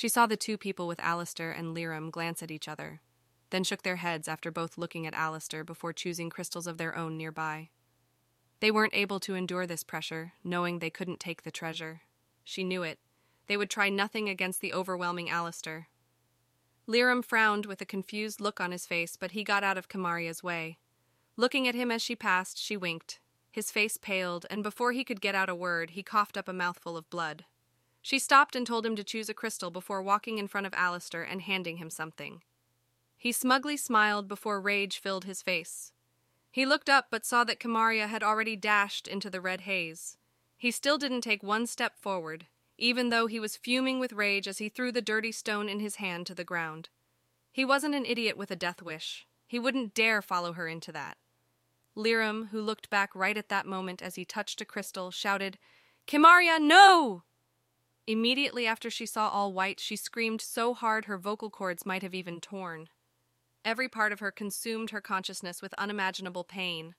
She saw the two people with Alistair and Lyram glance at each other, then shook their heads after both looking at Alistair before choosing crystals of their own nearby. They weren't able to endure this pressure, knowing they couldn't take the treasure. She knew it. They would try nothing against the overwhelming Alistair. Lyram frowned with a confused look on his face, but he got out of Kamaria's way. Looking at him as she passed, she winked. His face paled, and before he could get out a word, he coughed up a mouthful of blood. She stopped and told him to choose a crystal before walking in front of Alistair and handing him something. He smugly smiled before rage filled his face. He looked up but saw that Kamaria had already dashed into the red haze. He still didn't take one step forward, even though he was fuming with rage as he threw the dirty stone in his hand to the ground. He wasn't an idiot with a death wish. He wouldn't dare follow her into that. Lyram, who looked back right at that moment as he touched a crystal, shouted, Kamaria, no! Immediately after she saw all white, she screamed so hard her vocal cords might have even torn. Every part of her consumed her consciousness with unimaginable pain.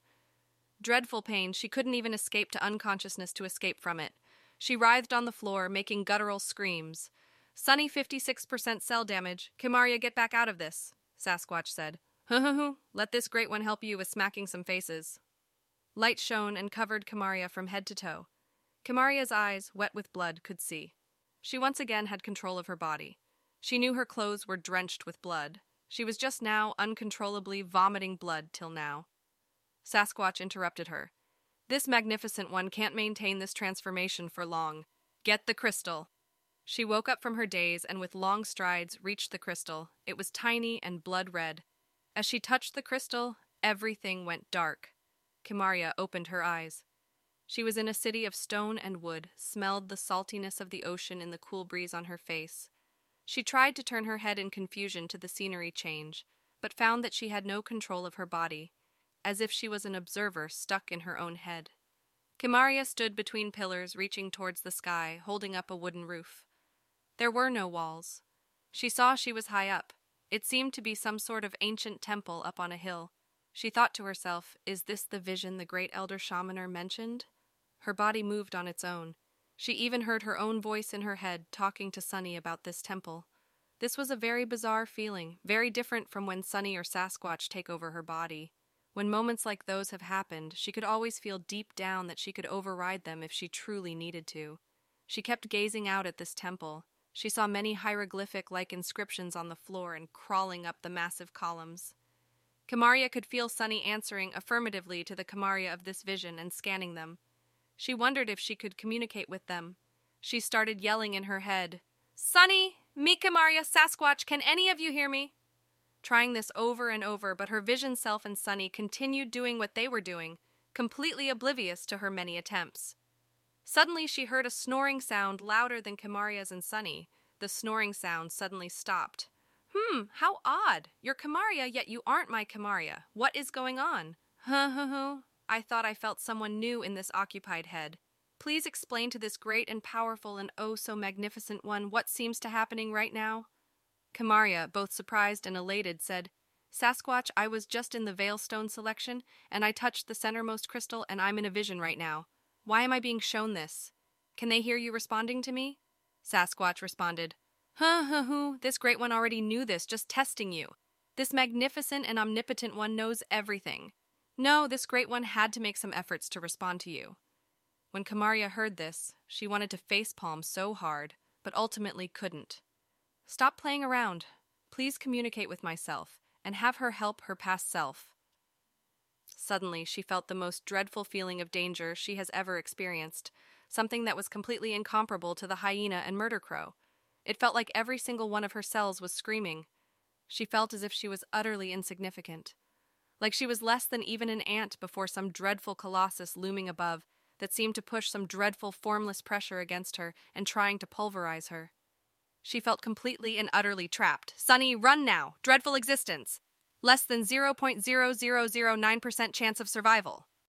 Dreadful pain, she couldn't even escape to unconsciousness to escape from it. She writhed on the floor, making guttural screams. Sunny 56% cell damage. Kamaria, get back out of this, Sasquatch said. Hu, let this great one help you with smacking some faces. Light shone and covered Kamaria from head to toe. Kamaria's eyes, wet with blood, could see. She once again had control of her body. She knew her clothes were drenched with blood. She was just now uncontrollably vomiting blood till now. Sasquatch interrupted her. This magnificent one can't maintain this transformation for long. Get the crystal. She woke up from her daze and with long strides reached the crystal. It was tiny and blood red. As she touched the crystal, everything went dark. Kamaria opened her eyes. She was in a city of stone and wood, smelled the saltiness of the ocean in the cool breeze on her face. She tried to turn her head in confusion to the scenery change, but found that she had no control of her body, as if she was an observer stuck in her own head. Kamaria stood between pillars reaching towards the sky, holding up a wooden roof. There were no walls. She saw she was high up. It seemed to be some sort of ancient temple up on a hill. She thought to herself, Is this the vision the great elder shamaner mentioned? Her body moved on its own. She even heard her own voice in her head talking to Sunny about this temple. This was a very bizarre feeling, very different from when Sunny or Sasquatch take over her body. When moments like those have happened, she could always feel deep down that she could override them if she truly needed to. She kept gazing out at this temple. She saw many hieroglyphic like inscriptions on the floor and crawling up the massive columns. Kamaria could feel Sunny answering affirmatively to the Kamaria of this vision and scanning them. She wondered if she could communicate with them. She started yelling in her head, Sunny, Maria, Sasquatch, can any of you hear me? Trying this over and over, but her vision self and Sunny continued doing what they were doing, completely oblivious to her many attempts. Suddenly, she heard a snoring sound louder than Kamaria's and Sunny. The snoring sound suddenly stopped. Hmm, how odd. You're Kamaria, yet you aren't my Kamaria. What is going on? Huh, huh, huh. I thought I felt someone new in this occupied head. Please explain to this great and powerful and oh so magnificent one what seems to happening right now. Kamaria, both surprised and elated, said, Sasquatch, I was just in the Veilstone selection, and I touched the centermost crystal, and I'm in a vision right now. Why am I being shown this? Can they hear you responding to me? Sasquatch responded, Huh, huh, huh, this great one already knew this, just testing you. This magnificent and omnipotent one knows everything. No, this great one had to make some efforts to respond to you. When Kamaria heard this, she wanted to facepalm so hard, but ultimately couldn't. Stop playing around. Please communicate with myself, and have her help her past self. Suddenly, she felt the most dreadful feeling of danger she has ever experienced, something that was completely incomparable to the hyena and murder crow. It felt like every single one of her cells was screaming. She felt as if she was utterly insignificant. Like she was less than even an ant before some dreadful colossus looming above that seemed to push some dreadful formless pressure against her and trying to pulverize her. She felt completely and utterly trapped. Sunny, run now! Dreadful existence! Less than 0.0009% chance of survival.